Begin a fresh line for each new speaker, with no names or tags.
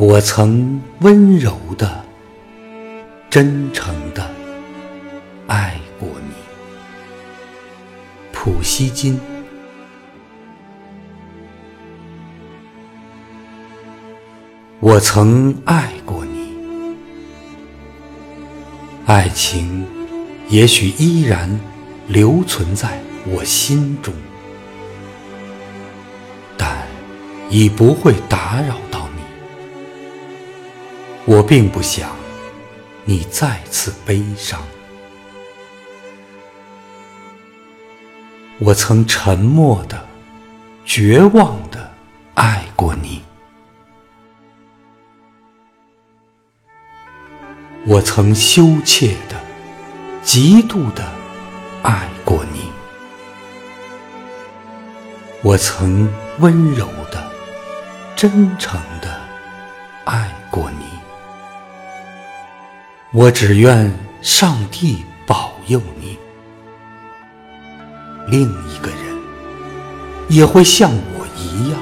我曾温柔的、真诚的爱过你，普希金。我曾爱过你，爱情也许依然留存在我心中，但已不会打扰。我并不想你再次悲伤。我曾沉默的、绝望的爱过你。我曾羞怯的、极度的爱过你。我曾温柔的、真诚的爱过你。我只愿上帝保佑你，另一个人也会像我一样。